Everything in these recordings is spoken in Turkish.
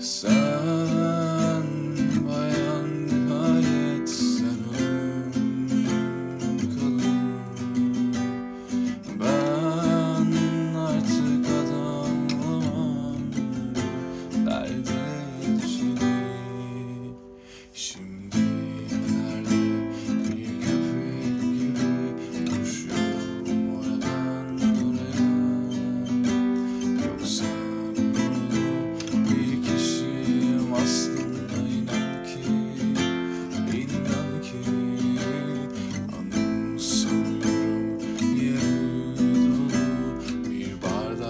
So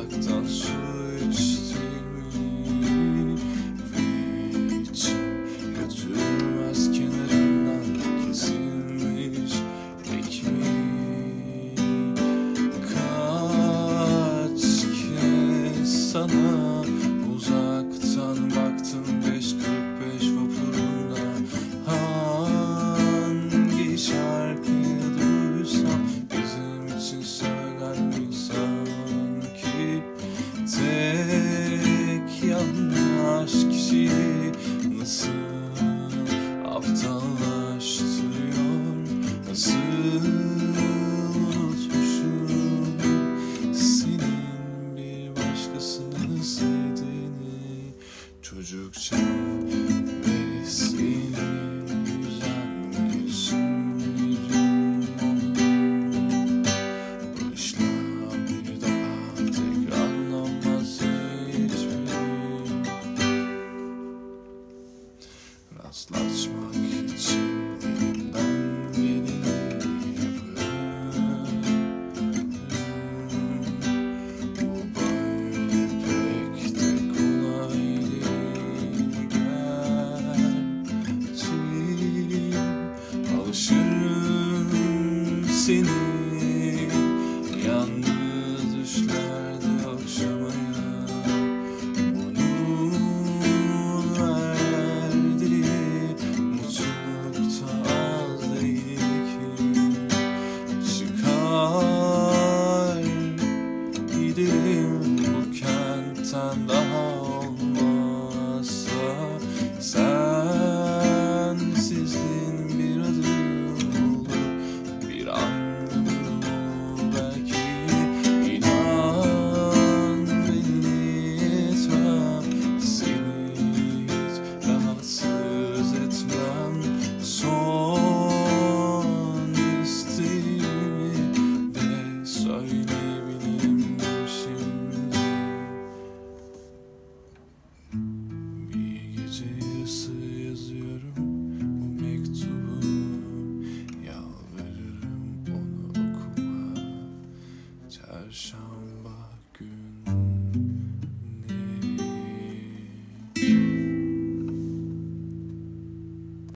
bardaktan su içtim ve hiç götürmez kenarından kesilmiş peki kaç kez sana uzaktan bak aşk işi nasıl aptallaştırıyor? Nasıl unutmuşum senin bir başkasını sevdiğini? Çocukça ve Atlatmak için ben yeniliği yaparım Bu kolay değil Gerçi alışırım